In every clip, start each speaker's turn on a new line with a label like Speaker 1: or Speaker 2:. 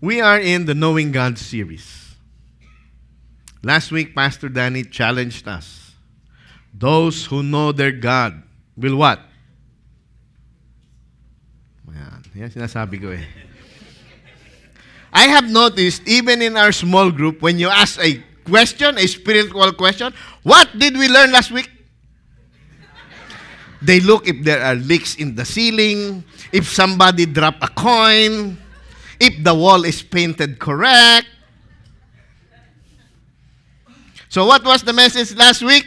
Speaker 1: We are in the Knowing God series. Last week, Pastor Danny challenged us. Those who know their God will what? Eh. I have noticed, even in our small group, when you ask a question, a spiritual question, what did we learn last week? They look if there are leaks in the ceiling, if somebody drop a coin, if the wall is painted correct. So what was the message last week?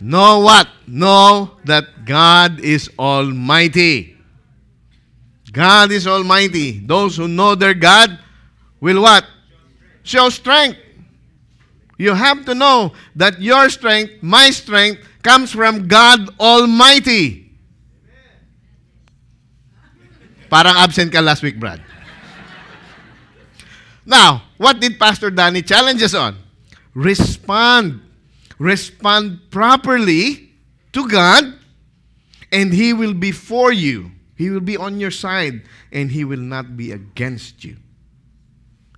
Speaker 1: Know what? Know that God is almighty. God is almighty. Those who know their God will what? Show strength. You have to know that your strength, my strength, comes from God Almighty. Parang absent ka last week, Brad. Now, what did Pastor Danny challenge us on? Respond. Respond properly to God, and He will be for you. He will be on your side, and He will not be against you.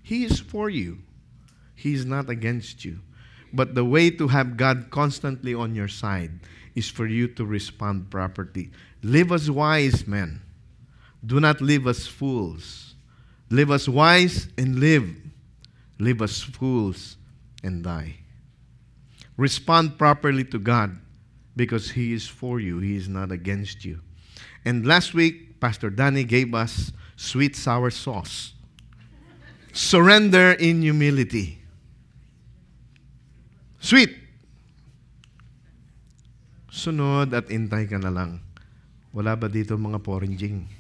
Speaker 1: He is for you. He is not against you. But the way to have God constantly on your side is for you to respond properly. Live as wise men. Do not live as fools. Live as wise and live. Live as fools and die. Respond properly to God because He is for you, He is not against you. And last week, Pastor Danny gave us sweet sour sauce. Surrender in humility. Sweet. Sunod at intay ka na lang. Wala ba dito mga porinjing?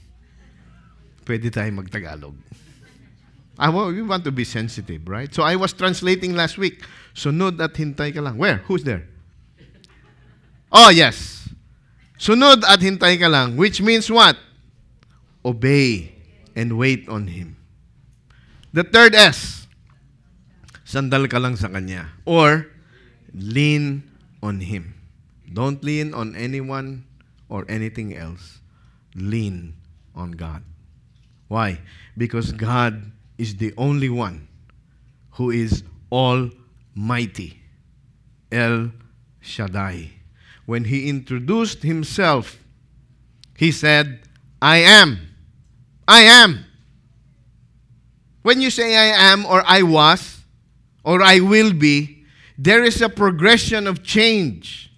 Speaker 1: Pwede tayo magtagalog. I want, we want to be sensitive, right? So I was translating last week. Sunod at hintay ka lang. Where? Who's there? Oh, yes. Sunod at hintay ka lang, which means what? Obey and wait on Him. The third S, sandal ka lang sa Kanya. Or, lean on Him. Don't lean on anyone or anything else. Lean on God. Why? Because God is the only one who is almighty. El Shaddai. When he introduced himself, he said, I am. I am. When you say I am or I was or I will be, there is a progression of change.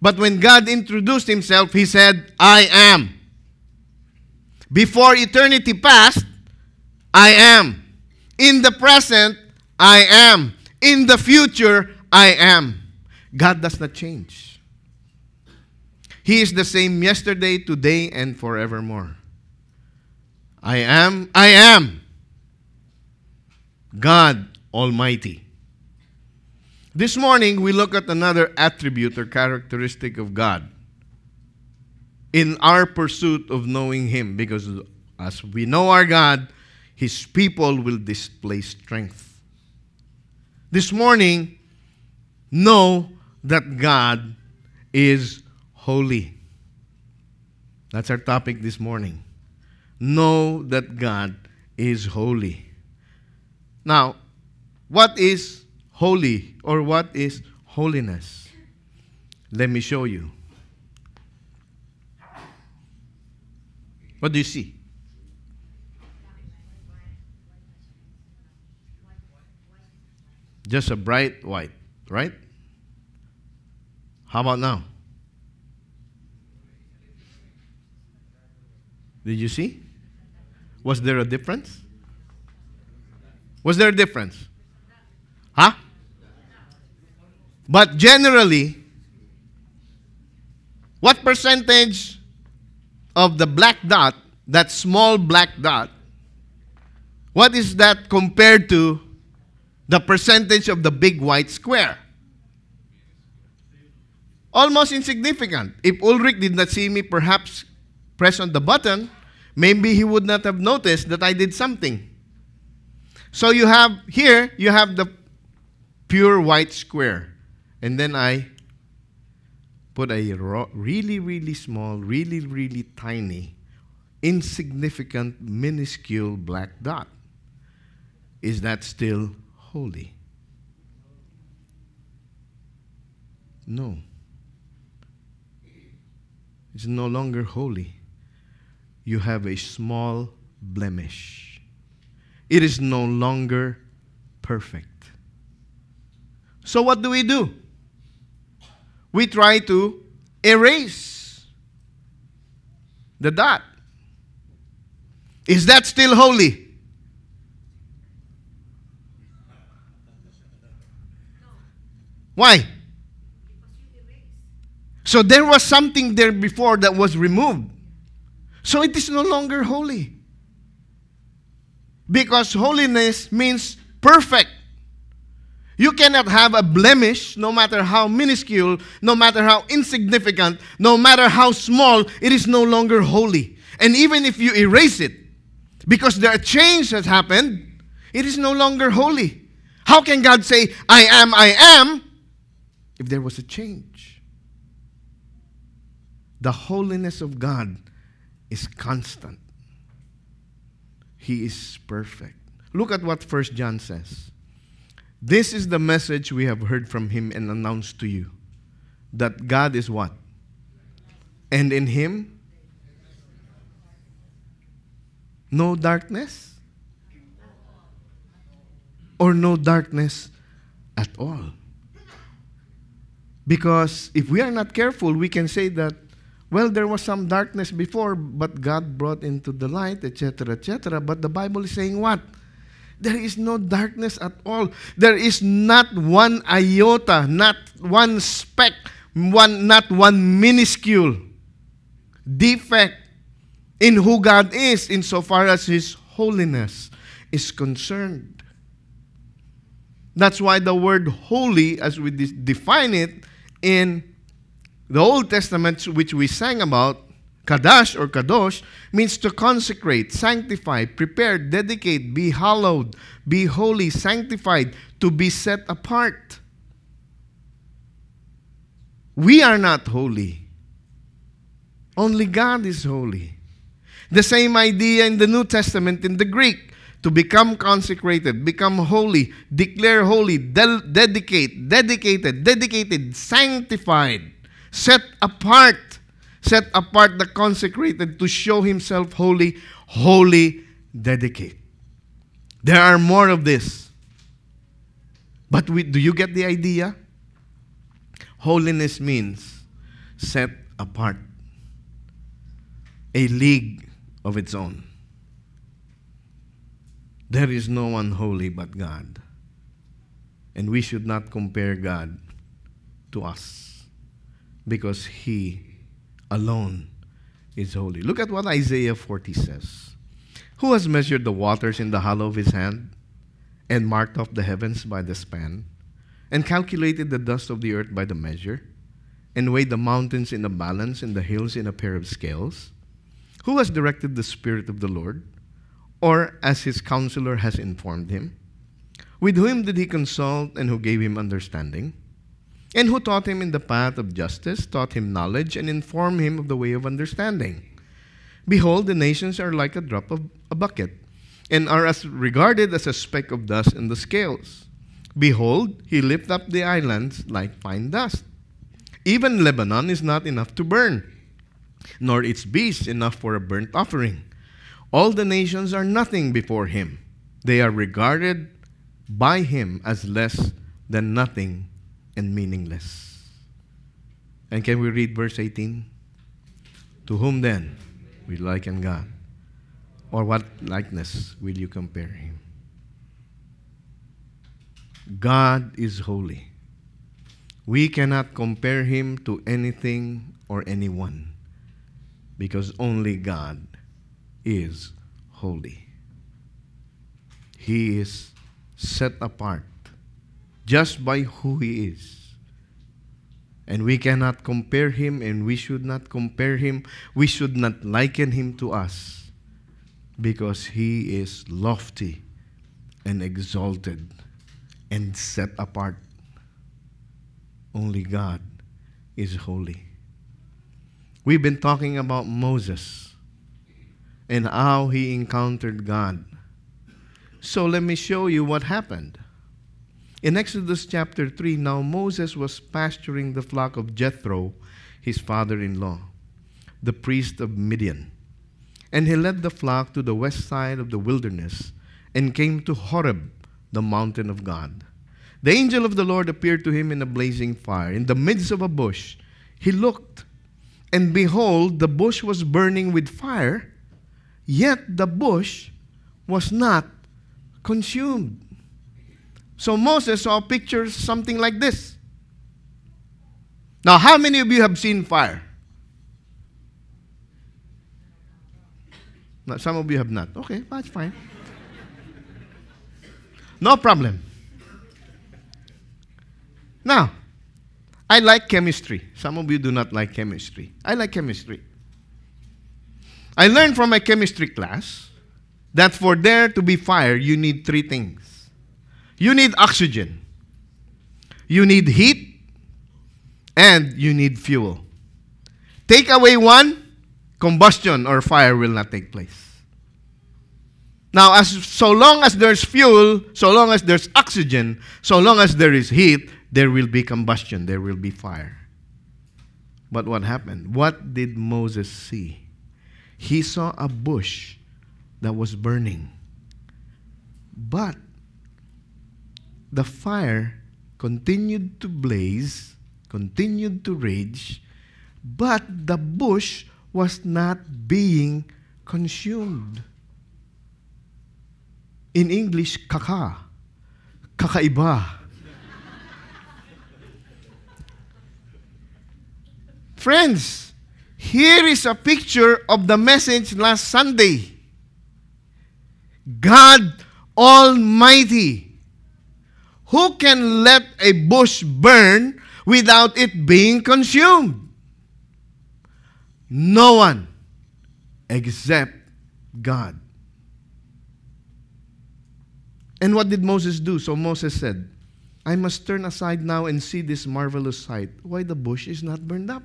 Speaker 1: But when God introduced himself, he said, I am. Before eternity passed, I am. In the present, I am. In the future, I am. God does not change. He is the same yesterday, today, and forevermore. I am, I am. God Almighty. This morning, we look at another attribute or characteristic of God in our pursuit of knowing Him because as we know our God, His people will display strength. This morning, know that God is holy. That's our topic this morning. Know that God is holy. Now, what is holy or what is holiness? Let me show you. What do you see? Just a bright white, right? How about now? Did you see? Was there a difference? Was there a difference? Huh? But generally, what percentage of the black dot, that small black dot, what is that compared to the percentage of the big white square? Almost insignificant. If Ulrich did not see me perhaps press on the button, maybe he would not have noticed that I did something. So you have here, you have the pure white square. And then I put a ro- really, really small, really, really tiny, insignificant, minuscule black dot. Is that still holy? No. It's no longer holy. You have a small blemish. It is no longer perfect. So, what do we do? We try to erase the dot. Is that still holy? Why? So there was something there before that was removed. So it is no longer holy. Because holiness means perfect. You cannot have a blemish, no matter how minuscule, no matter how insignificant, no matter how small, it is no longer holy. And even if you erase it, because there a change has happened, it is no longer holy. How can God say, I am, I am, if there was a change? The holiness of God is constant. He is perfect. Look at what First John says. This is the message we have heard from him and announced to you that God is what? And in him, no darkness? Or no darkness at all? Because if we are not careful, we can say that, well, there was some darkness before, but God brought into the light, etc., etc. But the Bible is saying what? There is no darkness at all. There is not one iota, not one speck, one, not one minuscule defect in who God is insofar as His holiness is concerned. That's why the word holy, as we define it in the Old Testament, which we sang about, Kadash or Kadosh means to consecrate, sanctify, prepare, dedicate, be hallowed, be holy, sanctified, to be set apart. We are not holy. Only God is holy. The same idea in the New Testament in the Greek to become consecrated, become holy, declare holy, de- dedicate, dedicated, dedicated, sanctified, set apart set apart the consecrated to show himself holy, holy, dedicate. There are more of this. But we, do you get the idea? Holiness means set apart, a league of its own. There is no one holy but God. And we should not compare God to us because He alone is holy. Look at what Isaiah 40 says. Who has measured the waters in the hollow of his hand, and marked off the heavens by the span, and calculated the dust of the earth by the measure, and weighed the mountains in a balance and the hills in a pair of scales? Who has directed the Spirit of the Lord, or as his counselor has informed him? With whom did he consult, and who gave him understanding? And who taught him in the path of justice, taught him knowledge, and informed him of the way of understanding. Behold, the nations are like a drop of a bucket, and are as regarded as a speck of dust in the scales. Behold, he lifted up the islands like fine dust. Even Lebanon is not enough to burn, nor its beasts enough for a burnt offering. All the nations are nothing before him. They are regarded by him as less than nothing and meaningless. And can we read verse 18? To whom then will liken God? Or what likeness will you compare him? God is holy. We cannot compare him to anything or anyone because only God is holy. He is set apart just by who he is. And we cannot compare him, and we should not compare him. We should not liken him to us because he is lofty and exalted and set apart. Only God is holy. We've been talking about Moses and how he encountered God. So let me show you what happened. In Exodus chapter 3, now Moses was pasturing the flock of Jethro, his father in law, the priest of Midian. And he led the flock to the west side of the wilderness and came to Horeb, the mountain of God. The angel of the Lord appeared to him in a blazing fire, in the midst of a bush. He looked, and behold, the bush was burning with fire, yet the bush was not consumed. So Moses saw pictures something like this. Now, how many of you have seen fire? Now, some of you have not. Okay, that's fine. No problem. Now, I like chemistry. Some of you do not like chemistry. I like chemistry. I learned from my chemistry class that for there to be fire, you need three things you need oxygen, you need heat, and you need fuel. Take away one, combustion or fire will not take place. Now, as so long as there's fuel, so long as there's oxygen, so long as there is heat, there will be combustion, there will be fire. But what happened? What did Moses see? He saw a bush that was burning. But the fire continued to blaze, continued to rage, but the bush was not being consumed. In English, kaka. Kakaiba. Friends, here is a picture of the message last Sunday. God Almighty, who can let a bush burn without it being consumed? No one except God. And what did Moses do? So Moses said, I must turn aside now and see this marvelous sight. Why the bush is not burned up?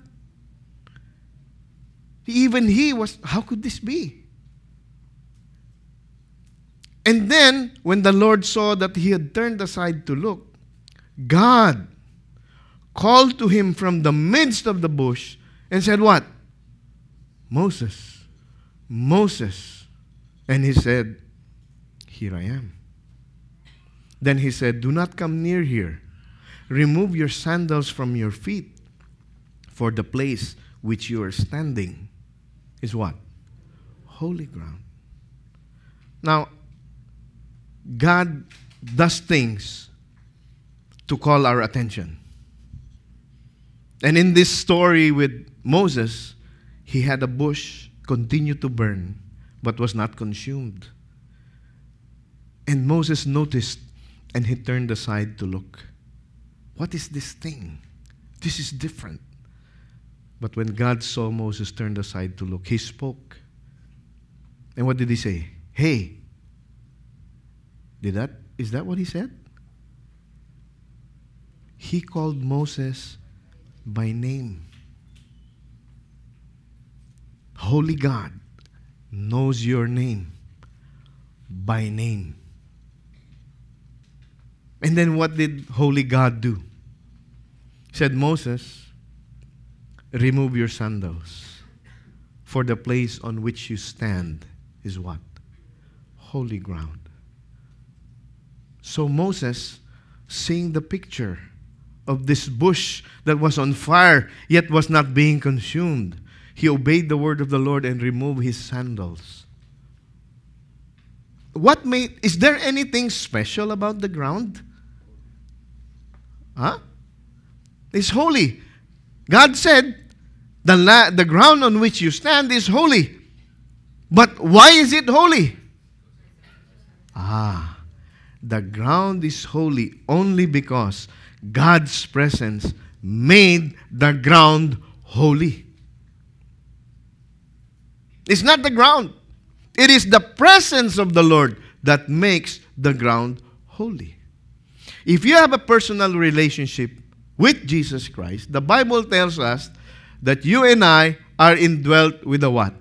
Speaker 1: Even he was, how could this be? And then, when the Lord saw that he had turned aside to look, God called to him from the midst of the bush and said, What? Moses, Moses. And he said, Here I am. Then he said, Do not come near here. Remove your sandals from your feet, for the place which you are standing is what? Holy ground. Now, God does things to call our attention. And in this story with Moses, he had a bush continue to burn but was not consumed. And Moses noticed and he turned aside to look. What is this thing? This is different. But when God saw Moses turned aside to look, he spoke. And what did he say? Hey. Did that is that what he said? He called Moses by name. Holy God knows your name by name. And then what did Holy God do? He said, Moses, remove your sandals, for the place on which you stand is what? Holy ground. So Moses, seeing the picture of this bush that was on fire yet was not being consumed, he obeyed the word of the Lord and removed his sandals. What made is there anything special about the ground? Huh? It's holy. God said, the, la- the ground on which you stand is holy. But why is it holy? Ah, the ground is holy only because God's presence made the ground holy. It's not the ground, it is the presence of the Lord that makes the ground holy. If you have a personal relationship with Jesus Christ, the Bible tells us that you and I are indwelt with the what?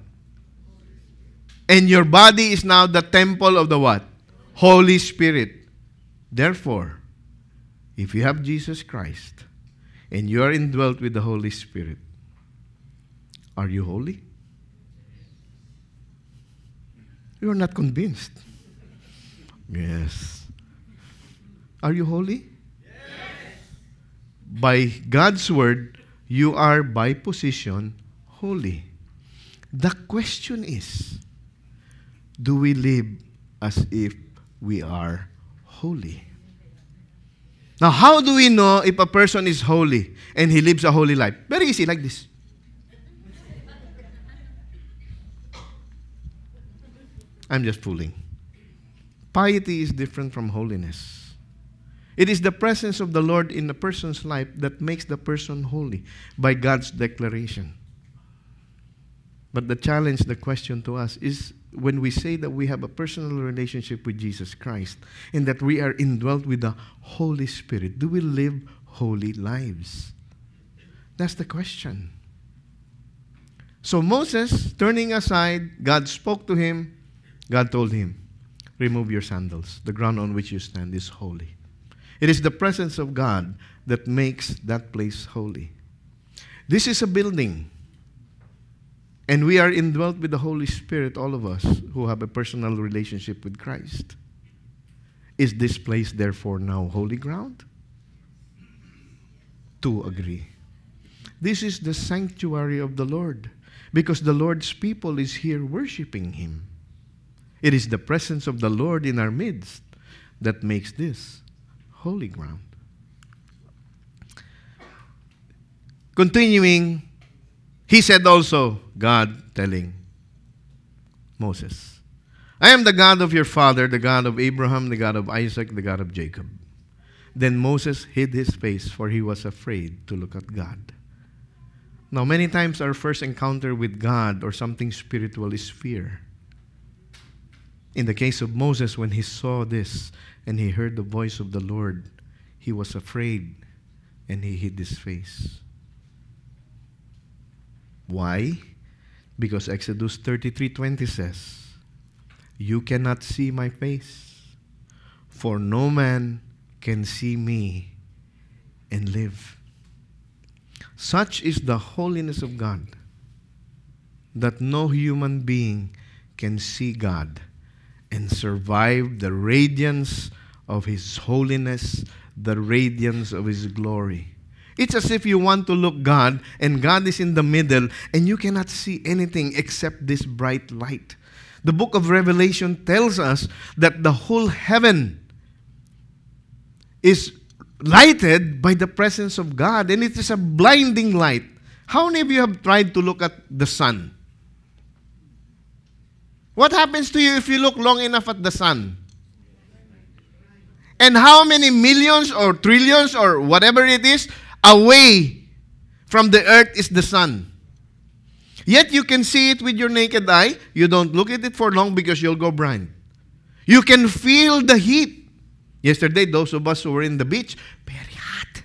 Speaker 1: And your body is now the temple of the what? Holy Spirit. Therefore, if you have Jesus Christ and you are indwelt with the Holy Spirit, are you holy? You are not convinced. Yes. Are you holy? Yes. By God's word, you are by position holy. The question is do we live as if we are holy? Now, how do we know if a person is holy and he lives a holy life? Very easy, like this. I'm just fooling. Piety is different from holiness. It is the presence of the Lord in a person's life that makes the person holy by God's declaration. But the challenge, the question to us is when we say that we have a personal relationship with Jesus Christ and that we are indwelt with the Holy Spirit, do we live holy lives? That's the question. So Moses, turning aside, God spoke to him. God told him, Remove your sandals. The ground on which you stand is holy. It is the presence of God that makes that place holy. This is a building. And we are indwelt with the Holy Spirit, all of us who have a personal relationship with Christ. Is this place therefore now holy ground? To agree. This is the sanctuary of the Lord because the Lord's people is here worshiping Him. It is the presence of the Lord in our midst that makes this holy ground. Continuing, he said also, God telling Moses, I am the God of your father, the God of Abraham, the God of Isaac, the God of Jacob. Then Moses hid his face, for he was afraid to look at God. Now, many times our first encounter with God or something spiritual is fear. In the case of Moses, when he saw this and he heard the voice of the Lord, he was afraid and he hid his face. Why? Because Exodus 33:20 says, "You cannot see my face, for no man can see me and live." Such is the holiness of God that no human being can see God and survive the radiance of His holiness, the radiance of His glory. It's as if you want to look God and God is in the middle and you cannot see anything except this bright light. The book of Revelation tells us that the whole heaven is lighted by the presence of God and it is a blinding light. How many of you have tried to look at the sun? What happens to you if you look long enough at the sun? And how many millions or trillions or whatever it is away from the earth is the sun? Yet you can see it with your naked eye. You don't look at it for long because you'll go blind. You can feel the heat. Yesterday, those of us who were in the beach, very hot.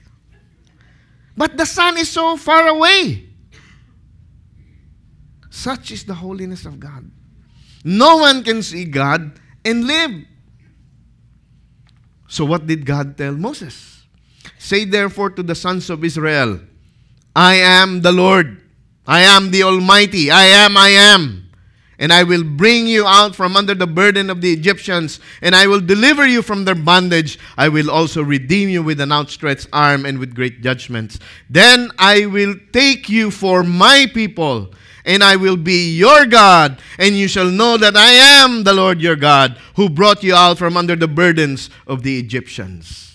Speaker 1: But the sun is so far away. Such is the holiness of God. No one can see God and live. So, what did God tell Moses? Say therefore to the sons of Israel, I am the Lord. I am the Almighty. I am, I am. And I will bring you out from under the burden of the Egyptians, and I will deliver you from their bondage. I will also redeem you with an outstretched arm and with great judgments. Then I will take you for my people and I will be your God, and you shall know that I am the Lord your God, who brought you out from under the burdens of the Egyptians.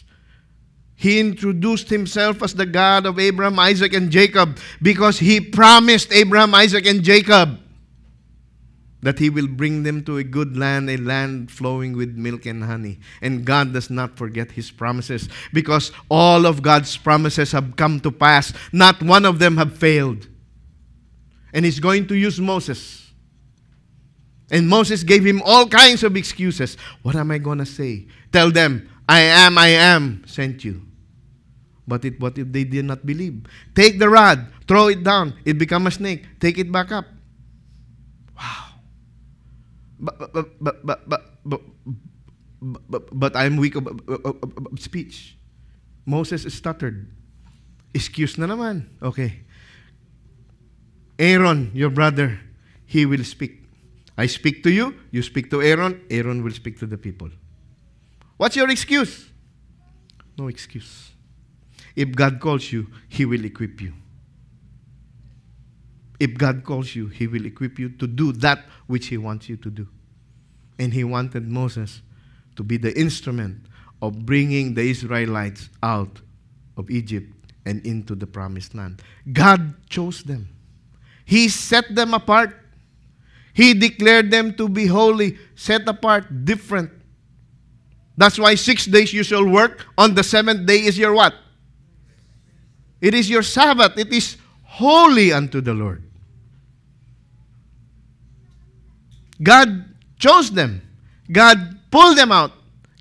Speaker 1: He introduced himself as the God of Abraham, Isaac, and Jacob because he promised Abraham, Isaac, and Jacob that he will bring them to a good land, a land flowing with milk and honey. And God does not forget his promises because all of God's promises have come to pass. Not one of them have failed. And he's going to use Moses. And Moses gave him all kinds of excuses. What am I going to say? Tell them, I am, I am sent you. But it, what if they did not believe? Take the rod, throw it down, it become a snake, take it back up. Wow. But, but, but, but, but, but, but, but I'm weak of, of, of, of speech. Moses stuttered. Excuse na naman. Okay. Aaron, your brother, he will speak. I speak to you, you speak to Aaron, Aaron will speak to the people. What's your excuse? No excuse. If God calls you, He will equip you. If God calls you, He will equip you to do that which He wants you to do. And He wanted Moses to be the instrument of bringing the Israelites out of Egypt and into the promised land. God chose them, He set them apart. He declared them to be holy, set apart, different. That's why six days you shall work. On the seventh day is your what? It is your Sabbath. It is holy unto the Lord. God chose them. God pulled them out.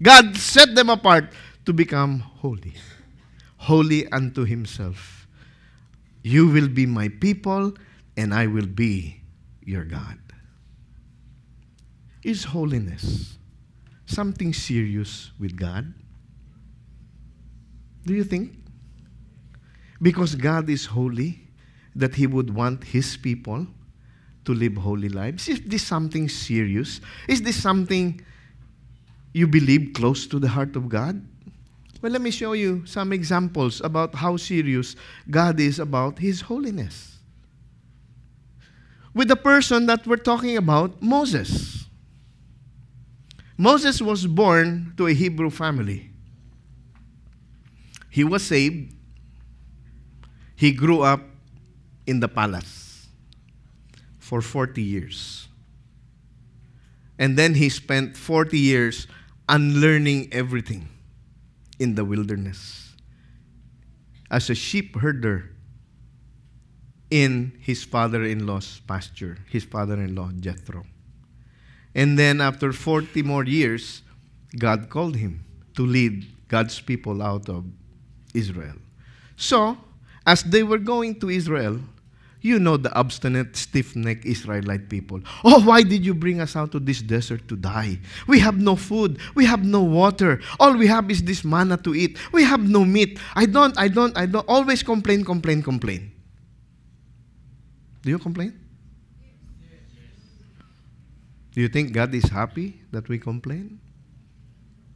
Speaker 1: God set them apart to become holy. Holy unto Himself. You will be my people, and I will be your God. Is holiness something serious with God? Do you think? Because God is holy, that He would want His people to live holy lives? Is this something serious? Is this something you believe close to the heart of God? Well, let me show you some examples about how serious God is about His holiness. With the person that we're talking about, Moses. Moses was born to a Hebrew family. He was saved. He grew up in the palace for 40 years. And then he spent 40 years unlearning everything in the wilderness as a sheep herder in his father in law's pasture, his father in law, Jethro. And then after 40 more years, God called him to lead God's people out of Israel. So, as they were going to Israel, you know the obstinate, stiff necked Israelite people. Oh, why did you bring us out to this desert to die? We have no food. We have no water. All we have is this manna to eat. We have no meat. I don't, I don't, I don't. Always complain, complain, complain. Do you complain? Do you think God is happy that we complain?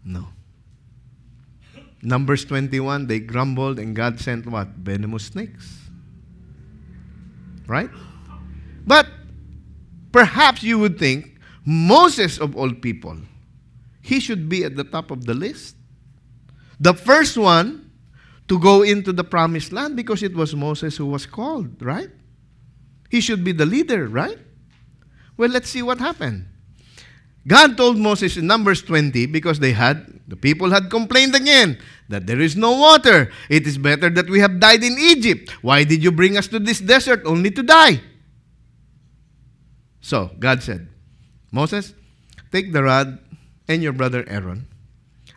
Speaker 1: No. Numbers 21, they grumbled and God sent what? Venomous snakes. Right? But perhaps you would think Moses, of all people, he should be at the top of the list. The first one to go into the promised land because it was Moses who was called, right? He should be the leader, right? Well, let's see what happened. God told Moses in Numbers 20 because they had, the people had complained again that there is no water. It is better that we have died in Egypt. Why did you bring us to this desert only to die? So God said, Moses, take the rod and your brother Aaron,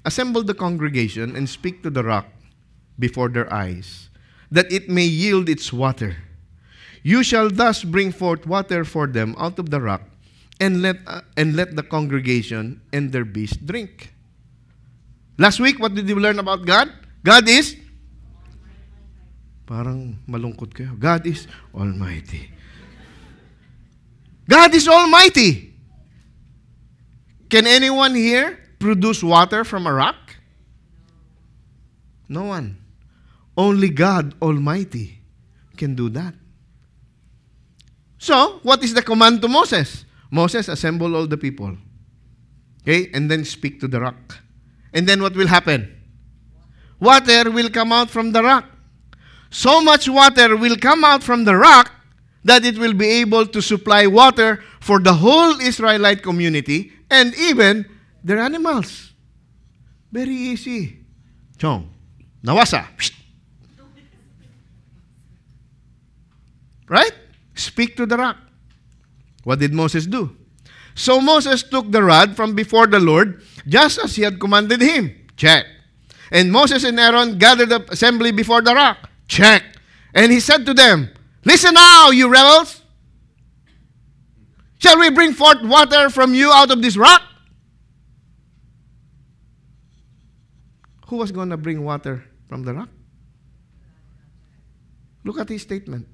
Speaker 1: assemble the congregation and speak to the rock before their eyes, that it may yield its water. You shall thus bring forth water for them out of the rock, and let, uh, and let the congregation and their beasts drink. Last week, what did you learn about God? God is Parang malungkot kayo. God is Almighty. God is Almighty. Can anyone here produce water from a rock? No one. Only God Almighty can do that. So, what is the command to Moses? Moses, assemble all the people. Okay? And then speak to the rock. And then what will happen? Water will come out from the rock. So much water will come out from the rock that it will be able to supply water for the whole Israelite community and even their animals. Very easy. Chong. Nawasa. Right? Speak to the rock. What did Moses do? So Moses took the rod from before the Lord, just as he had commanded him. Check. And Moses and Aaron gathered the assembly before the rock. Check. And he said to them, Listen now, you rebels. Shall we bring forth water from you out of this rock? Who was going to bring water from the rock? Look at his statement.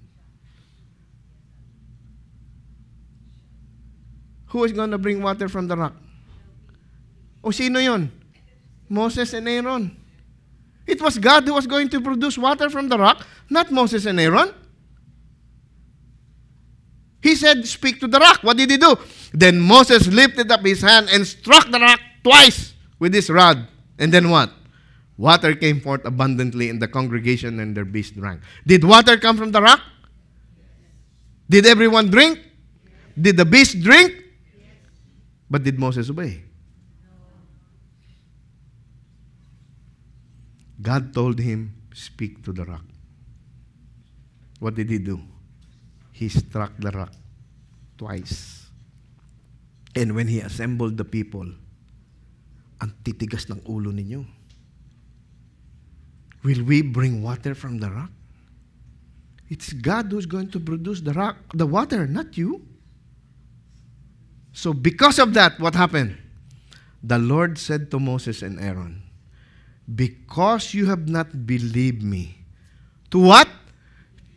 Speaker 1: Who is going to bring water from the rock? O sino yun? Moses and Aaron. It was God who was going to produce water from the rock, not Moses and Aaron. He said, Speak to the rock. What did he do? Then Moses lifted up his hand and struck the rock twice with his rod. And then what? Water came forth abundantly in the congregation and their beasts drank. Did water come from the rock? Did everyone drink? Did the beasts drink? But did Moses obey? God told him, Speak to the rock. What did he do? He struck the rock twice. And when he assembled the people, ang titigas ng ulo ninyo. Will we bring water from the rock? It's God who's going to produce the rock, the water, not you. So because of that, what happened? The Lord said to Moses and Aaron, because you have not believed me. To what?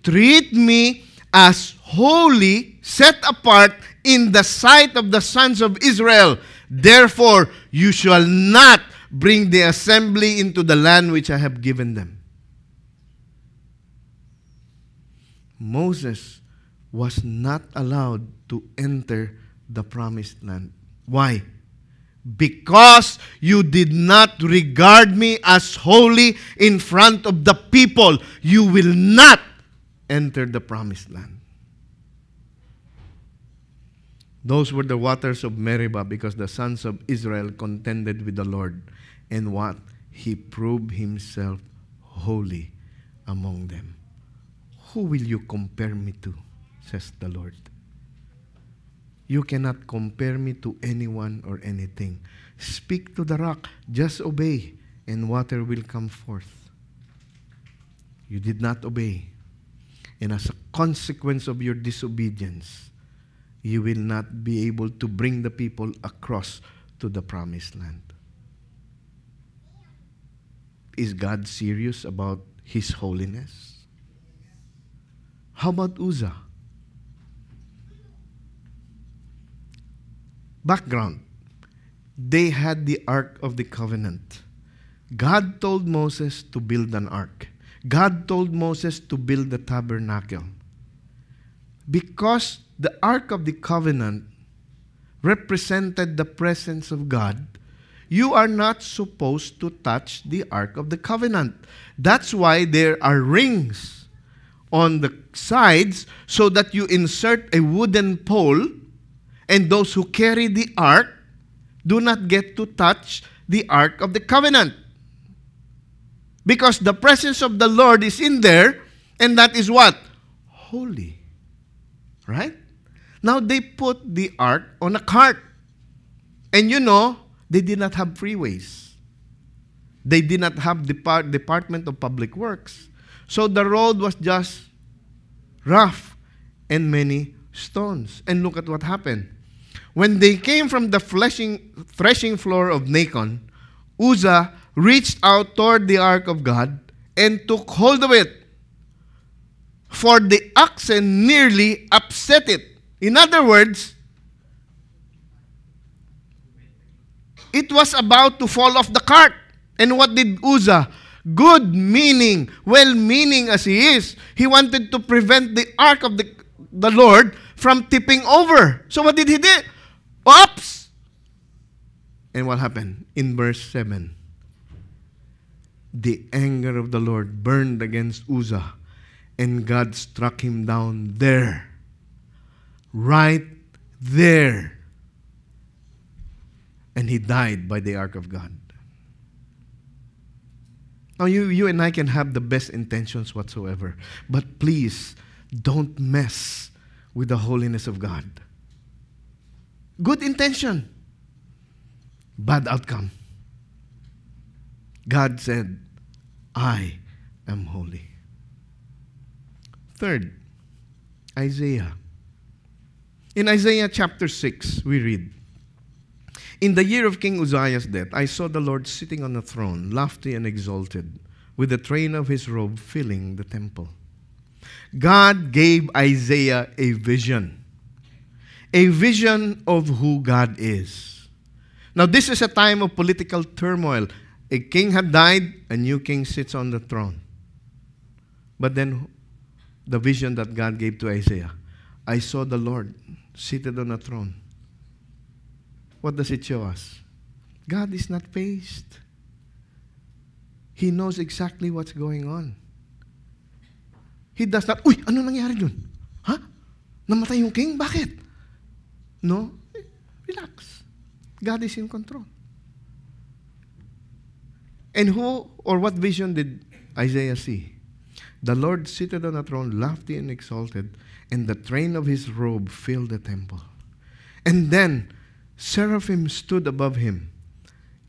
Speaker 1: Treat me as holy, set apart in the sight of the sons of Israel. Therefore, you shall not bring the assembly into the land which I have given them. Moses was not allowed to enter the promised land. Why? because you did not regard me as holy in front of the people, you will not enter the promised land. Those were the waters of Meribah because the sons of Israel contended with the Lord. And what? He proved himself holy among them. Who will you compare me to? says the Lord. You cannot compare me to anyone or anything. Speak to the rock, just obey, and water will come forth. You did not obey. And as a consequence of your disobedience, you will not be able to bring the people across to the promised land. Is God serious about his holiness? How about Uzzah? Background They had the Ark of the Covenant. God told Moses to build an ark. God told Moses to build the tabernacle. Because the Ark of the Covenant represented the presence of God, you are not supposed to touch the Ark of the Covenant. That's why there are rings on the sides so that you insert a wooden pole and those who carry the ark do not get to touch the ark of the covenant. Because the presence of the Lord is in there, and that is what? Holy. Right? Now they put the ark on a cart. And you know, they did not have freeways. They did not have Depart- Department of Public Works. So the road was just rough and many stones. And look at what happened. When they came from the fleshing, threshing floor of Nacon, Uzzah reached out toward the ark of God and took hold of it. For the oxen nearly upset it. In other words, it was about to fall off the cart. And what did Uzzah? Good meaning, well meaning as he is, he wanted to prevent the ark of the, the Lord from tipping over. So what did he do? Oops! And what happened? In verse 7, the anger of the Lord burned against Uzzah, and God struck him down there. Right there. And he died by the ark of God. Now, you, you and I can have the best intentions whatsoever, but please don't mess with the holiness of God. Good intention, bad outcome. God said, I am holy. Third, Isaiah. In Isaiah chapter 6, we read, In the year of King Uzziah's death, I saw the Lord sitting on a throne, lofty and exalted, with the train of his robe filling the temple. God gave Isaiah a vision, a vision of who God is. Now, this is a time of political turmoil. A king had died, a new king sits on the throne. But then, the vision that God gave to Isaiah I saw the Lord seated on a throne. What does it show us? God is not fazed. He knows exactly what's going on. He does not, uy, ano nangyari dun? Ha? Namatay yung king? Bakit? No? Relax. God is in control. And who or what vision did Isaiah see? The Lord seated on a throne, lofty and exalted, and the train of his robe filled the temple. And then seraphim stood above him,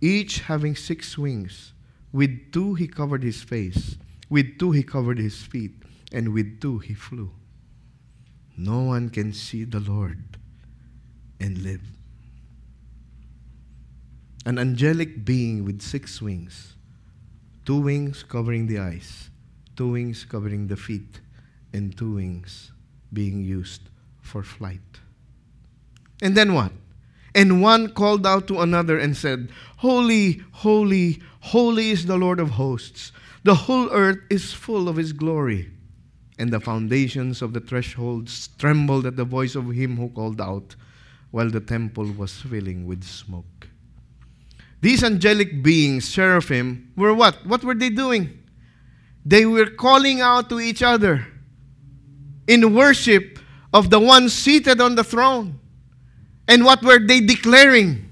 Speaker 1: each having six wings. With two he covered his face, with two he covered his feet, and with two he flew. No one can see the Lord and live. An angelic being with six wings, two wings covering the eyes, two wings covering the feet, and two wings being used for flight. And then what? And one called out to another and said, Holy, holy, holy is the Lord of hosts. The whole earth is full of his glory. And the foundations of the thresholds trembled at the voice of him who called out, while the temple was filling with smoke. These angelic beings, seraphim, were what? What were they doing? They were calling out to each other in worship of the one seated on the throne. And what were they declaring?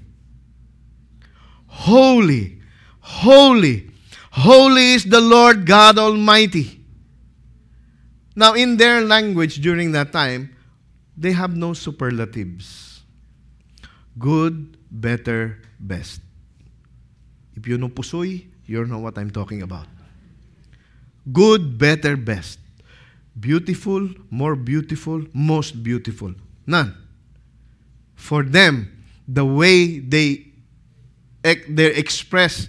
Speaker 1: Holy, holy, holy is the Lord God Almighty. Now, in their language during that time, they have no superlatives. Good, better, best. If you know pusoy, you know what I'm talking about. Good, better, best. Beautiful, more beautiful, most beautiful. None. For them, the way they, they express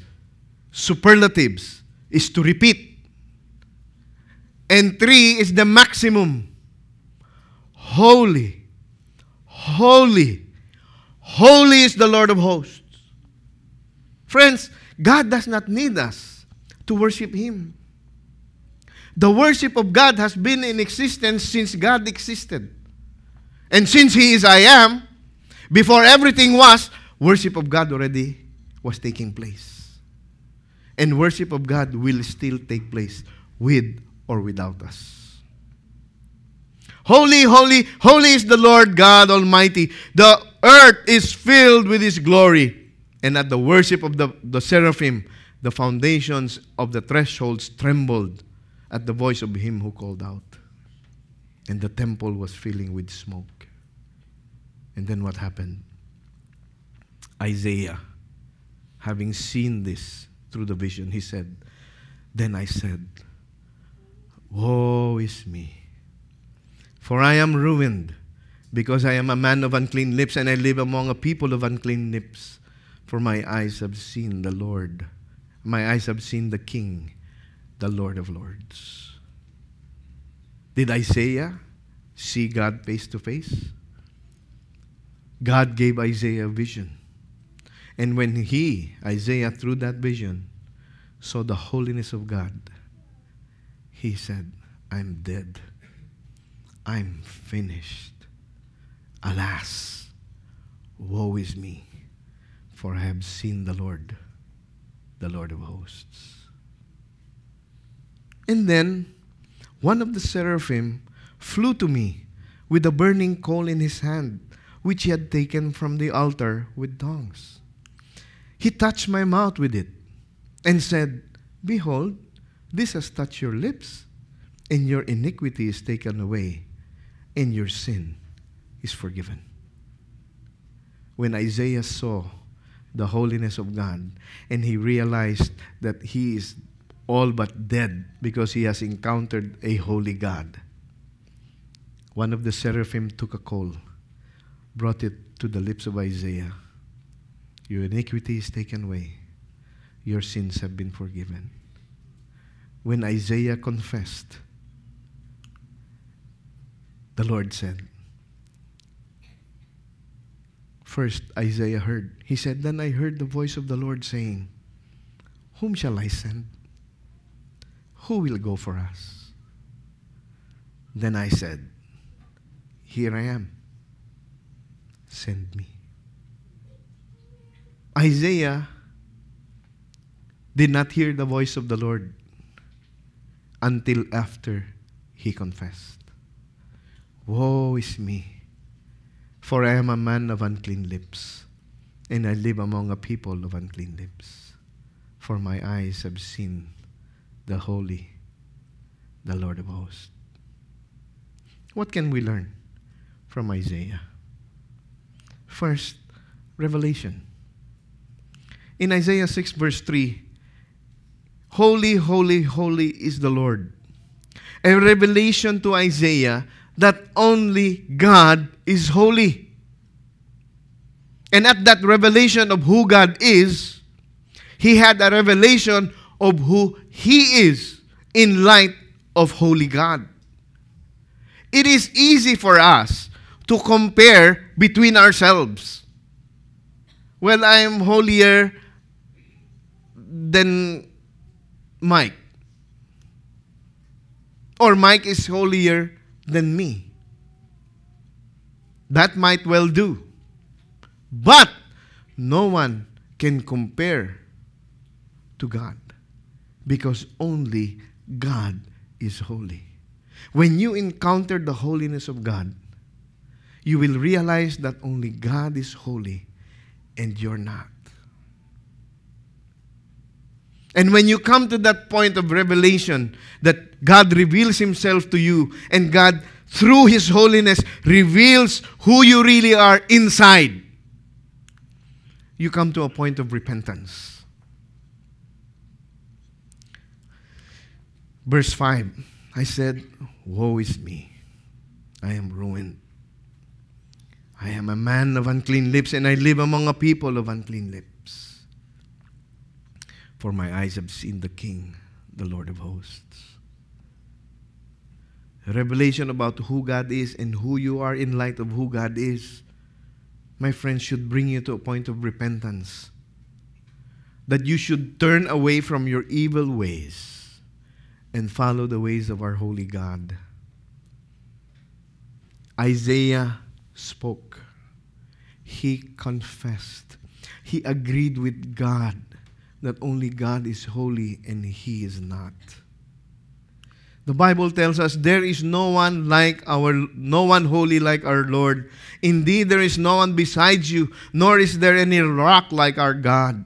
Speaker 1: superlatives is to repeat. And three is the maximum. Holy, holy, holy is the Lord of hosts. Friends, God does not need us to worship Him. The worship of God has been in existence since God existed. And since He is I am, before everything was, worship of God already was taking place. And worship of God will still take place with or without us. Holy, holy, holy is the Lord God Almighty. The earth is filled with His glory. And at the worship of the, the seraphim, the foundations of the thresholds trembled at the voice of him who called out. And the temple was filling with smoke. And then what happened? Isaiah, having seen this through the vision, he said, Then I said, Woe is me, for I am ruined, because I am a man of unclean lips, and I live among a people of unclean lips. For my eyes have seen the Lord, my eyes have seen the King the Lord of Lords. Did Isaiah see God face to face? God gave Isaiah a vision. And when he, Isaiah, through that vision, saw the holiness of God, he said, I'm dead. I'm finished. Alas, woe is me, for I have seen the Lord, the Lord of hosts. And then one of the seraphim flew to me with a burning coal in his hand, which he had taken from the altar with tongs. He touched my mouth with it and said, Behold, this has touched your lips, and your iniquity is taken away, and your sin is forgiven. When Isaiah saw the holiness of God, and he realized that he is all but dead because he has encountered a holy God. One of the seraphim took a coal, brought it to the lips of Isaiah. Your iniquity is taken away, your sins have been forgiven. When Isaiah confessed, the Lord said, First, Isaiah heard. He said, Then I heard the voice of the Lord saying, Whom shall I send? Who will go for us? Then I said, Here I am. Send me. Isaiah did not hear the voice of the Lord until after he confessed. Woe is me! For I am a man of unclean lips, and I live among a people of unclean lips. For my eyes have seen the Holy, the Lord of hosts. What can we learn from Isaiah? First, revelation. In Isaiah 6, verse 3, Holy, holy, holy is the Lord. A revelation to Isaiah that only God is holy. And at that revelation of who God is, he had a revelation of who he is in light of holy God. It is easy for us to compare between ourselves. Well, I am holier than Mike. Or Mike is holier than me. That might well do. But no one can compare to God because only God is holy. When you encounter the holiness of God, you will realize that only God is holy and you're not. And when you come to that point of revelation, that God reveals Himself to you, and God, through His holiness, reveals who you really are inside, you come to a point of repentance. Verse 5 I said, Woe is me! I am ruined. I am a man of unclean lips, and I live among a people of unclean lips for my eyes have seen the King, the Lord of hosts. A revelation about who God is and who you are in light of who God is, my friends, should bring you to a point of repentance. That you should turn away from your evil ways and follow the ways of our holy God. Isaiah spoke. He confessed. He agreed with God that only God is holy and He is not. The Bible tells us there is no one like our no one holy like our Lord. Indeed, there is no one besides you, nor is there any rock like our God.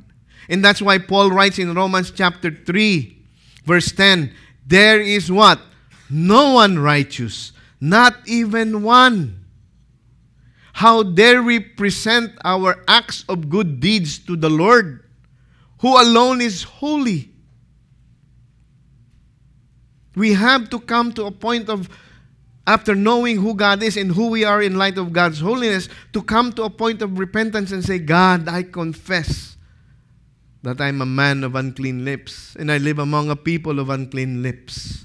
Speaker 1: And that's why Paul writes in Romans chapter 3, verse 10, there is what? No one righteous, not even one. How dare we present our acts of good deeds to the Lord? who alone is holy. We have to come to a point of, after knowing who God is and who we are in light of God's holiness, to come to a point of repentance and say, God, I confess that I'm a man of unclean lips and I live among a people of unclean lips.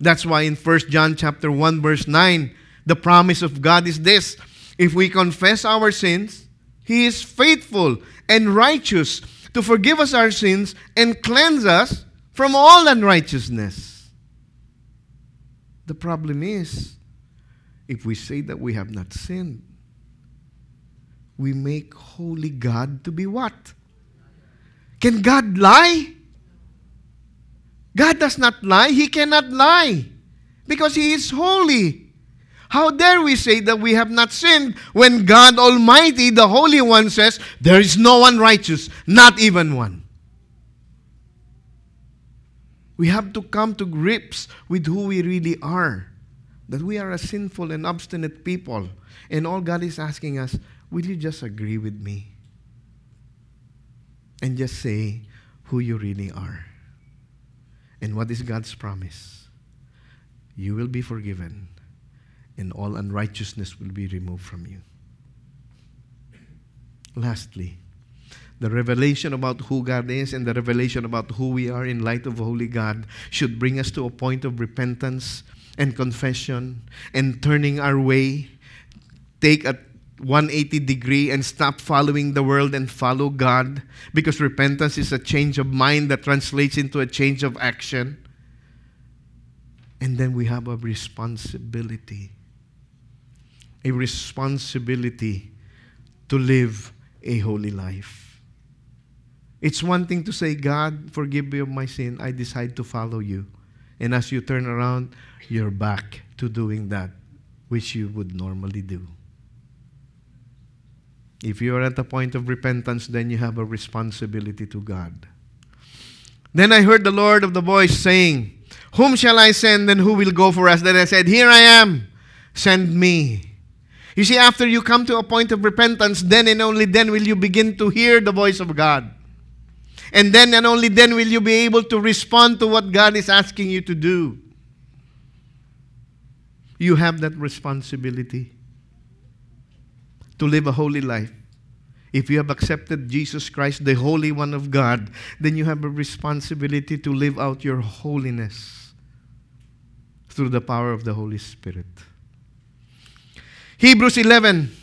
Speaker 1: That's why in 1 John chapter 1 verse 9, the promise of God is this, if we confess our sins, he is faithful and righteous to forgive us our sins and cleanse us from all unrighteousness. The problem is, if we say that we have not sinned, we make holy God to be what? Can God lie? God does not lie. He cannot lie because He is holy. How dare we say that we have not sinned when God Almighty, the Holy One, says, There is no one righteous, not even one. We have to come to grips with who we really are. That we are a sinful and obstinate people. And all God is asking us, Will you just agree with me? and just say who you really are. And what is God's promise? You will be forgiven, and all unrighteousness will be removed from you. Lastly, the revelation about who God is and the revelation about who we are in light of Holy God should bring us to a point of repentance and confession and turning our way. Take a 180 degree and stop following the world and follow God because repentance is a change of mind that translates into a change of action. And then we have a responsibility. A responsibility to live a holy life. It's one thing to say, God, forgive me of my sin. I decide to follow you. And as you turn around, you're back to doing that which you would normally do. If you are at the point of repentance, then you have a responsibility to God. Then I heard the Lord of the voice saying, Whom shall I send and who will go for us? Then I said, Here I am, send me. You see, after you come to a point of repentance, then and only then will you begin to hear the voice of God. And then and only then will you be able to respond to what God is asking you to do. You have that responsibility to live a holy life. If you have accepted Jesus Christ, the Holy One of God, then you have a responsibility to live out your holiness through the power of the Holy Spirit. Hebrews 11.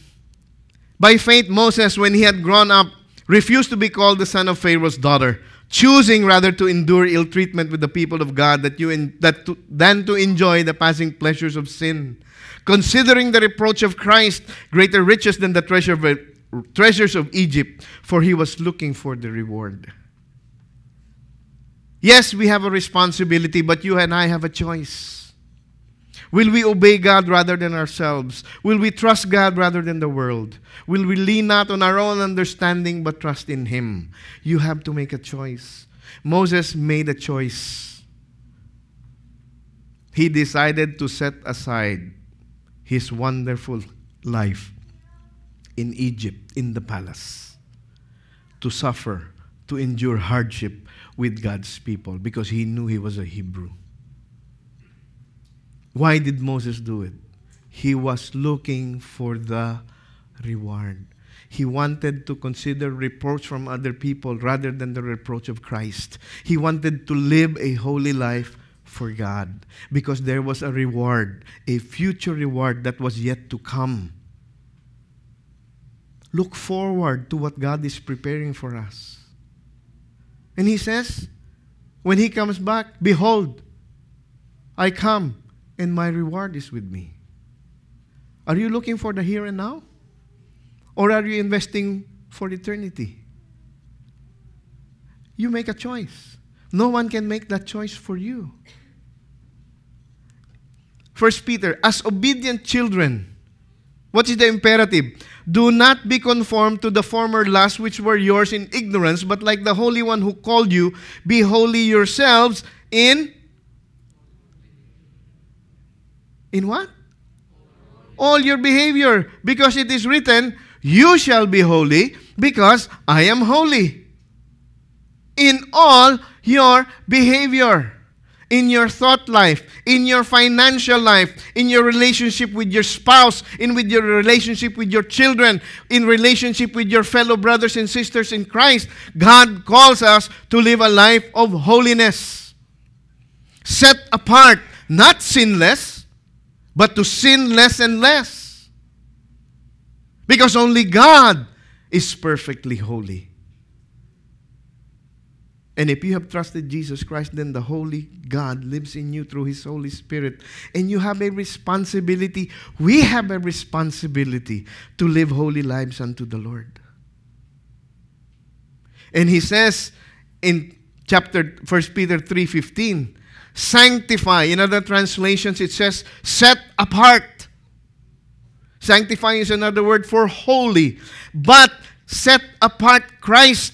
Speaker 1: By faith, Moses, when he had grown up, refused to be called the son of Pharaoh's daughter, choosing rather to endure ill treatment with the people of God that you in, that to, than to enjoy the passing pleasures of sin. Considering the reproach of Christ greater riches than the treasure of, treasures of Egypt, for he was looking for the reward. Yes, we have a responsibility, but you and I have a choice. Will we obey God rather than ourselves? Will we trust God rather than the world? Will we lean not on our own understanding but trust in Him? You have to make a choice. Moses made a choice. He decided to set aside his wonderful life in Egypt, in the palace, to suffer, to endure hardship with God's people because he knew he was a Hebrew. Why did Moses do it? He was looking for the reward. He wanted to consider reproach from other people rather than the reproach of Christ. He wanted to live a holy life for God because there was a reward, a future reward that was yet to come. Look forward to what God is preparing for us. And He says, when He comes back, behold, I come and my reward is with me. Are you looking for the here and now? Or are you investing for eternity? You make a choice. No one can make that choice for you. First Peter, as obedient children, what is the imperative? Do not be conformed to the former lusts which were yours in ignorance, but like the Holy One who called you, be holy yourselves in In what? All your behavior. Because it is written, You shall be holy, because I am holy. In all your behavior, in your thought life, in your financial life, in your relationship with your spouse, in with your relationship with your children, in relationship with your fellow brothers and sisters in Christ, God calls us to live a life of holiness. Set apart, not sinless, but to sin less and less. Because only God is perfectly holy. And if you have trusted Jesus Christ, then the Holy God lives in you through His Holy Spirit. And you have a responsibility. We have a responsibility to live holy lives unto the Lord. And He says in chapter 1 Peter 3:15, Sanctify. In other translations, it says set apart. Sanctify is another word for holy. But set apart Christ.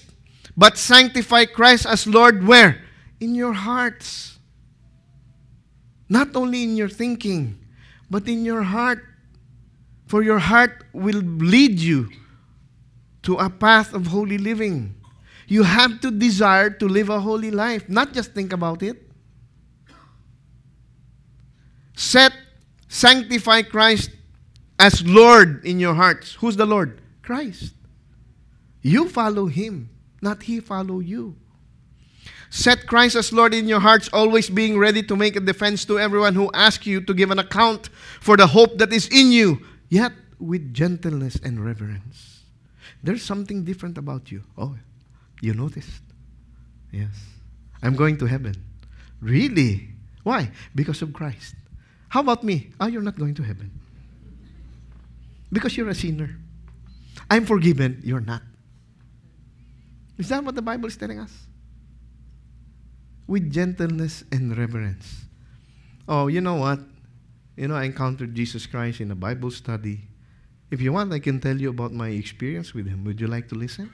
Speaker 1: But sanctify Christ as Lord where? In your hearts. Not only in your thinking, but in your heart. For your heart will lead you to a path of holy living. You have to desire to live a holy life, not just think about it. Set, sanctify Christ as Lord in your hearts. Who's the Lord? Christ. You follow Him, not He follow you. Set Christ as Lord in your hearts, always being ready to make a defense to everyone who asks you to give an account for the hope that is in you, yet with gentleness and reverence. There's something different about you. Oh, you noticed? Yes. I'm going to heaven. Really? Why? Because of Christ. How about me? Oh, you're not going to heaven. Because you're a sinner. I'm forgiven. You're not. Is that what the Bible is telling us? With gentleness and reverence. Oh, you know what? You know, I encountered Jesus Christ in a Bible study. If you want, I can tell you about my experience with him. Would you like to listen?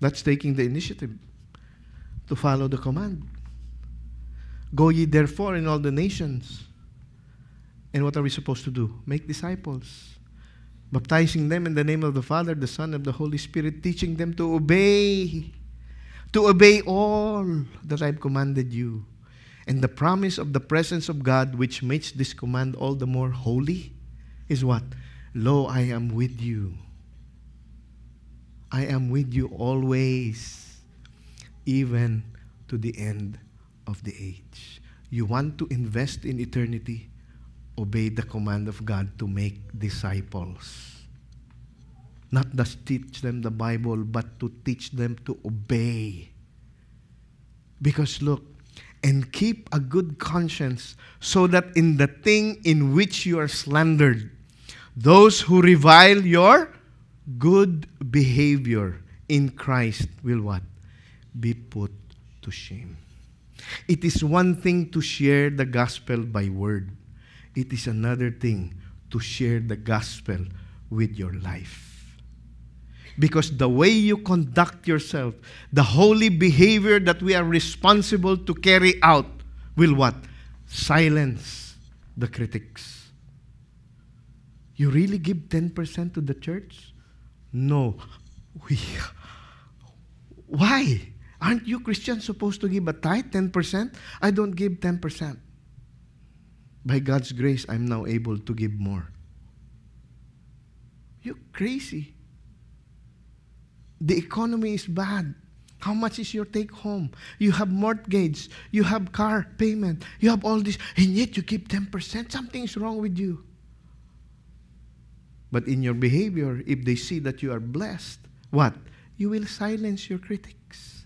Speaker 1: That's taking the initiative to follow the command. Go ye therefore in all the nations. And what are we supposed to do? Make disciples baptizing them in the name of the Father, the Son, and the Holy Spirit, teaching them to obey, to obey all that I've commanded you. And the promise of the presence of God, which makes this command all the more holy, is what? Lo, I am with you. I am with you always, even to the end of the age. You want to invest in eternity? obey the command of God to make disciples. Not just teach them the Bible, but to teach them to obey. Because look, and keep a good conscience, so that in the thing in which you are slandered, those who revile your good behavior in Christ will what? Be put to shame. It is one thing to share the gospel by word. It is another thing to share the gospel with your life. Because the way you conduct yourself, the holy behavior that we are responsible to carry out, will what? Silence the critics. You really give 10% to the church? No. We, why? Aren't you Christians supposed to give a tithe, 10%? I don't give 10%. By God's grace, I'm now able to give more. You're crazy. The economy is bad. How much is your take home? You have mortgage, you have car payment, you have all this, and yet you keep 10%. Something is wrong with you. But in your behavior, if they see that you are blessed, what? You will silence your critics.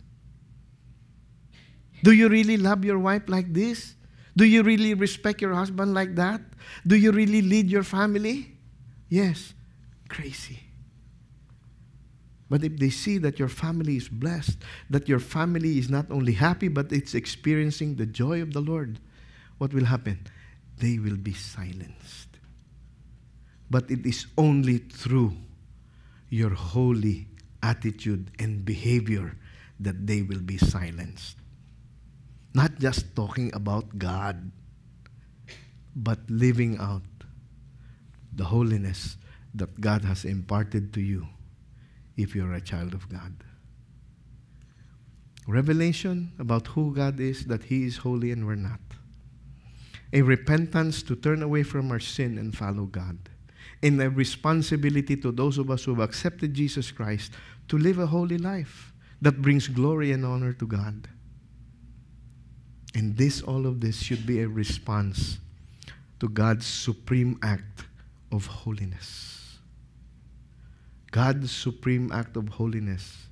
Speaker 1: Do you really love your wife like this? Do you really respect your husband like that? Do you really lead your family? Yes. Crazy. But if they see that your family is blessed, that your family is not only happy, but it's experiencing the joy of the Lord, what will happen? They will be silenced. But it is only through your holy attitude and behavior that they will be silenced. Not just talking about God, but living out the holiness that God has imparted to you if you're a child of God. Revelation about who God is, that He is holy and we're not. A repentance to turn away from our sin and follow God. And a responsibility to those of us who have accepted Jesus Christ to live a holy life that brings glory and honor to God. And this, all of this, should be a response to God's supreme act of holiness. God's supreme act of holiness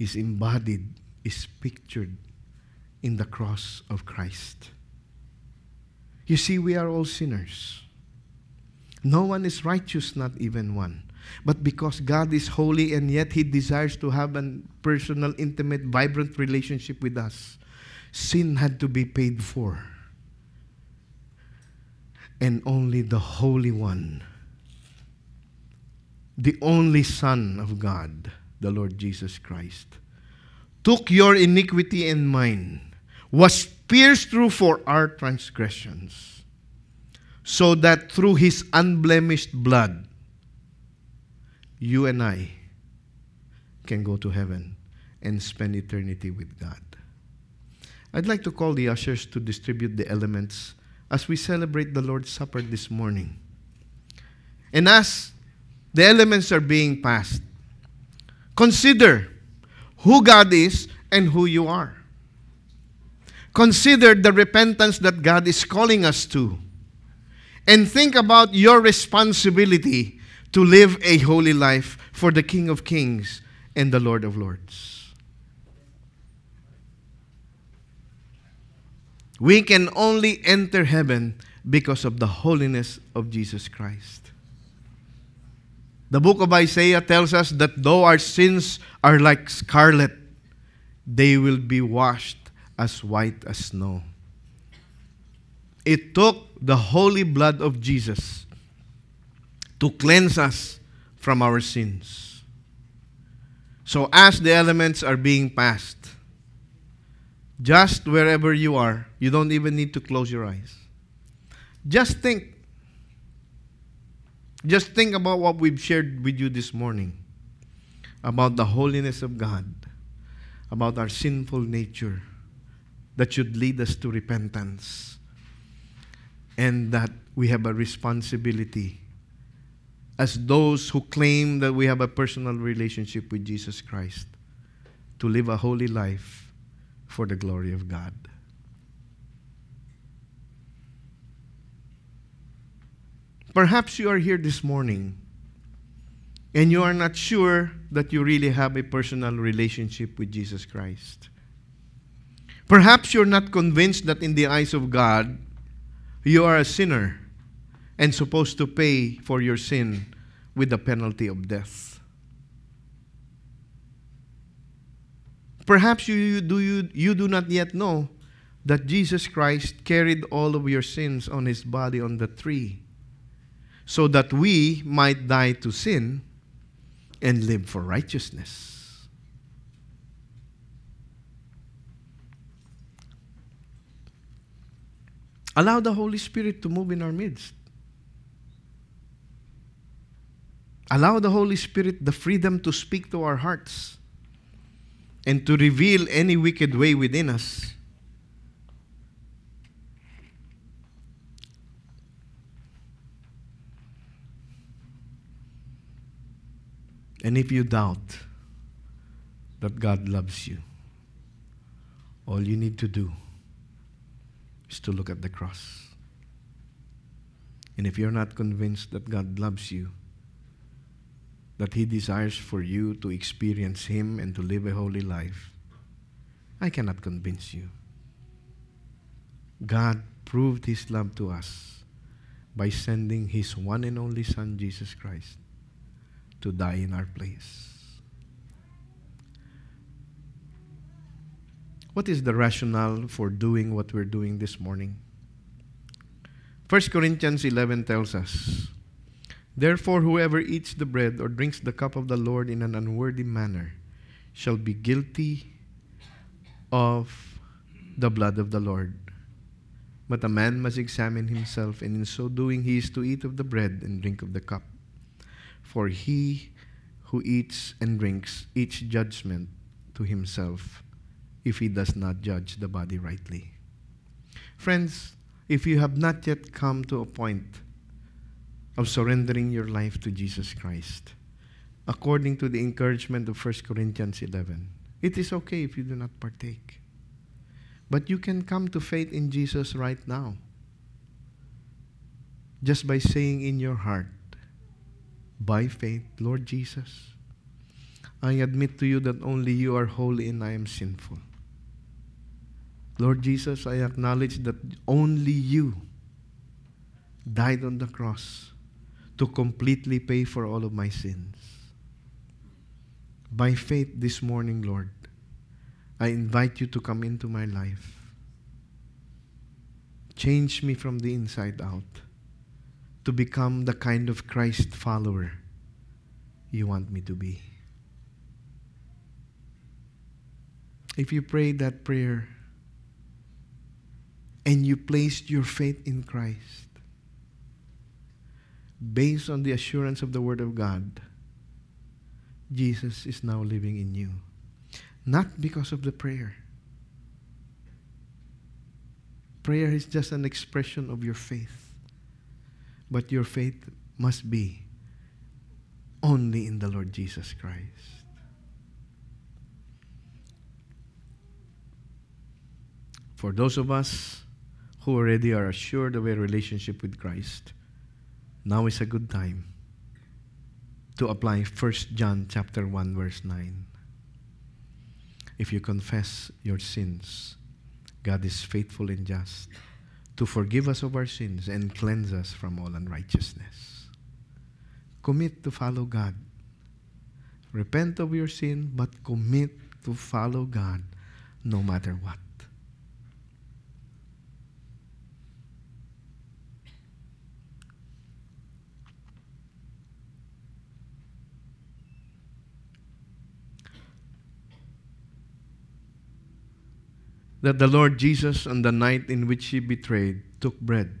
Speaker 1: is embodied, is pictured in the cross of Christ. You see, we are all sinners. No one is righteous, not even one. But because God is holy and yet He desires to have a personal, intimate, vibrant relationship with us, sin had to be paid for. And only the Holy One, the only Son of God, the Lord Jesus Christ, took your iniquity and mine, was pierced through for our transgressions, so that through his unblemished blood, you and I can go to heaven and spend eternity with God. I'd like to call the ushers to distribute the elements as we celebrate the Lord's Supper this morning. And as the elements are being passed, consider who God is and who you are. Consider the repentance that God is calling us to. And think about your responsibility to live a holy life for the King of Kings and the Lord of Lords. We can only enter heaven because of the holiness of Jesus Christ. The book of Isaiah tells us that though our sins are like scarlet, they will be washed as white as snow. It took the holy blood of Jesus to cleanse us from our sins. So, as the elements are being passed, just wherever you are, you don't even need to close your eyes. Just think. Just think about what we've shared with you this morning about the holiness of God, about our sinful nature that should lead us to repentance, and that we have a responsibility as those who claim that we have a personal relationship with Jesus Christ to live a holy life for the glory of God. Perhaps you are here this morning and you are not sure that you really have a personal relationship with Jesus Christ. Perhaps you're not convinced that in the eyes of God, you are a sinner and supposed to pay for your sin with the penalty of death. Perhaps you, you, do, you, you do not yet know that Jesus Christ carried all of your sins on his body on the tree so that we might die to sin and live for righteousness. Allow the Holy Spirit to move in our midst. Allow the Holy Spirit the freedom to speak to our hearts and to reveal any wicked way within us. And if you doubt that God loves you, all you need to do is to look at the cross. And if you're not convinced that God loves you, that He desires for you to experience Him and to live a holy life, I cannot convince you. God proved His love to us by sending His one and only Son, Jesus Christ, to die in our place. What is the rationale for doing what we're doing this morning? 1 Corinthians 11 tells us, Therefore, whoever eats the bread or drinks the cup of the Lord in an unworthy manner shall be guilty of the blood of the Lord. But a man must examine himself, and in so doing, he is to eat of the bread and drink of the cup. For he who eats and drinks eats judgment to himself if he does not judge the body rightly. Friends, if you have not yet come to a point of surrendering your life to Jesus Christ, according to the encouragement of 1 Corinthians 11, it is okay if you do not partake. But you can come to faith in Jesus right now just by saying in your heart, by faith, Lord Jesus, I admit to you that only you are holy and I am sinful. Lord Jesus, I acknowledge that only you died on the cross to completely pay for all of my sins. By faith this morning, Lord, I invite you to come into my life. Change me from the inside out to become the kind of Christ follower you want me to be. If you prayed that prayer and you placed your faith in Christ based on the assurance of the Word of God, Jesus is now living in you. Not because of the prayer. Prayer is just an expression of your faith. But your faith must be only in the Lord Jesus Christ. For those of us who already are assured of a relationship with Christ, now is a good time to apply 1 John chapter 1 verse 9. If you confess your sins, God is faithful and just to forgive us of our sins and cleanse us from all unrighteousness. Commit to follow God. Repent of your sin, but commit to follow God no matter what. That the Lord Jesus, on the night in which he betrayed, took bread.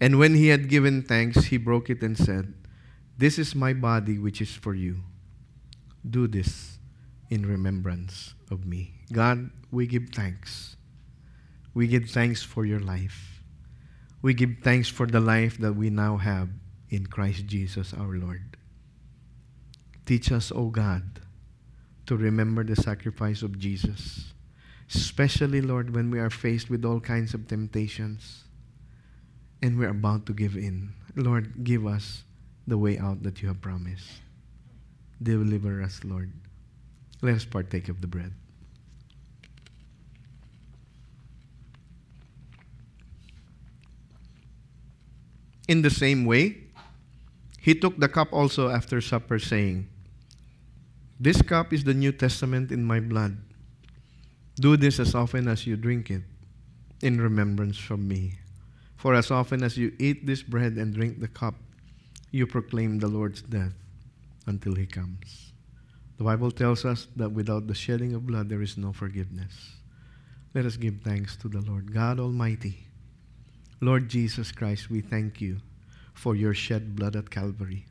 Speaker 1: And when he had given thanks, he broke it and said, This is my body, which is for you. Do this in remembrance of me. God, we give thanks. We give thanks for your life. We give thanks for the life that we now have in Christ Jesus our Lord. Teach us, O God, to remember the sacrifice of Jesus Especially, Lord, when we are faced with all kinds of temptations and we're about to give in. Lord, give us the way out that you have promised. Deliver us, Lord. Let us partake of the bread. In the same way, he took the cup also after supper, saying, This cup is the New Testament in my blood. Do this as often as you drink it in remembrance from me. For as often as you eat this bread and drink the cup, you proclaim the Lord's death until he comes. The Bible tells us that without the shedding of blood, there is no forgiveness. Let us give thanks to the Lord God Almighty. Lord Jesus Christ, we thank you for your shed blood at Calvary.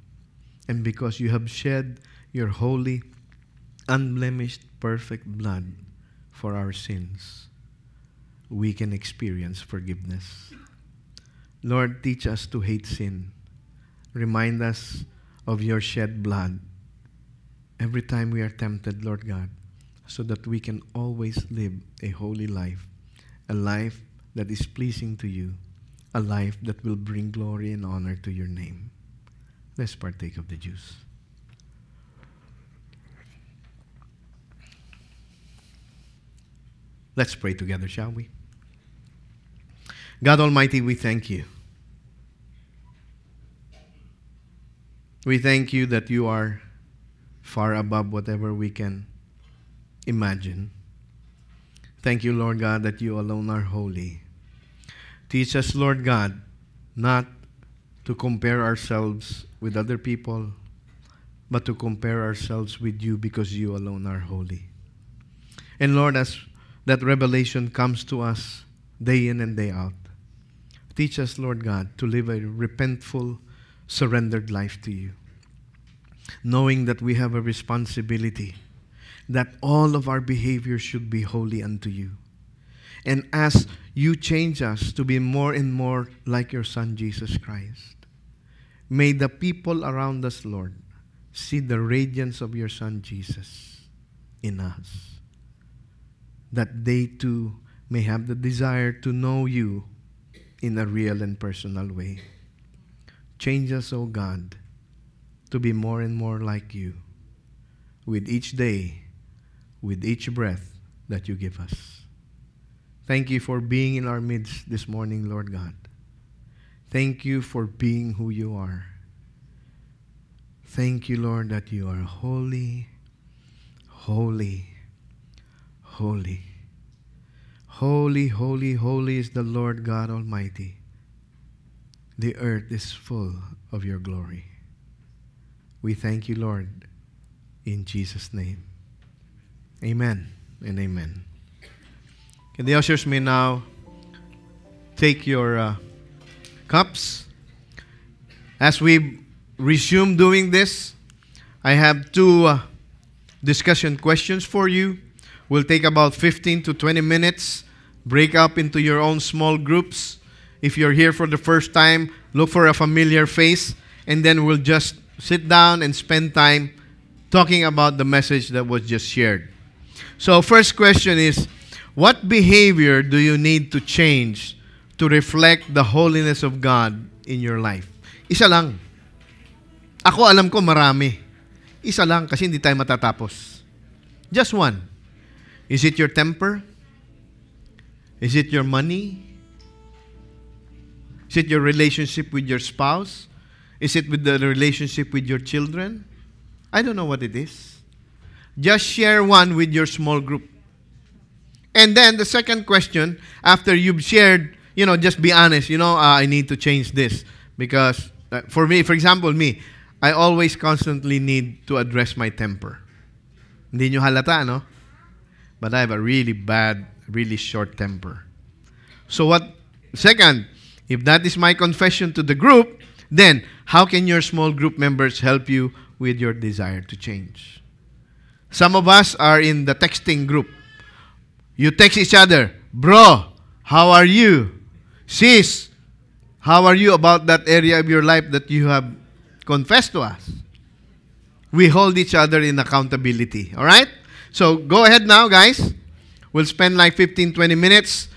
Speaker 1: And because you have shed your holy, unblemished, perfect blood, for our sins, we can experience forgiveness. Lord, teach us to hate sin. Remind us of your shed blood every time we are tempted, Lord God, so that we can always live a holy life, a life that is pleasing to you, a life that will bring glory and honor to your name. Let's partake of the juice. Let's pray together, shall we? God Almighty, we thank you. We thank you that you are far above whatever we can imagine. Thank you, Lord God, that you alone are holy. Teach us, Lord God, not to compare ourselves with other people, but to compare ourselves with you because you alone are holy. And Lord, as that revelation comes to us day in and day out. Teach us, Lord God, to live a repentful, surrendered life to you, knowing that we have a responsibility, that all of our behavior should be holy unto you. And as you change us to be more and more like your Son, Jesus Christ, may the people around us, Lord, see the radiance of your Son, Jesus, in us that they too may have the desire to know you in a real and personal way. Change us, O God, to be more and more like you with each day, with each breath that you give us. Thank you for being in our midst this morning, Lord God. Thank you for being who you are. Thank you, Lord, that you are holy, holy, holy. Holy, holy, holy is the Lord God Almighty. The earth is full of your glory. We thank you, Lord, in Jesus' name. Amen and amen. Okay, the ushers may now take your uh, cups. As we resume doing this, I have two uh, discussion questions for you. Will take about 15 to 20 minutes. Break up into your own small groups. If you're here for the first time, look for a familiar face, and then we'll just sit down and spend time talking about the message that was just shared. So, first question is What behavior do you need to change to reflect the holiness of God in your life? Isa lang. Ako alam ko marami. Isa lang kasi hindi tayo matatapos. Just one. Is it your temper? Is it your money? Is it your relationship with your spouse? Is it with the relationship with your children? I don't know what it is. Just share one with your small group. And then the second question, after you've shared, you know, just be honest. You know, uh, I need to change this because uh, for me, for example, me, I always constantly need to address my temper. Hindi nyo halata, no? But I have a really bad, really short temper. So what? Second, if that is my confession to the group, then how can your small group members help you with your desire to change? Some of us are in the texting group. You text each other, bro, how are you? Sis, how are you about that area of your life that you have confessed to us? We hold each other in accountability. All right? So go ahead now, guys. We'll spend like 15, 20 minutes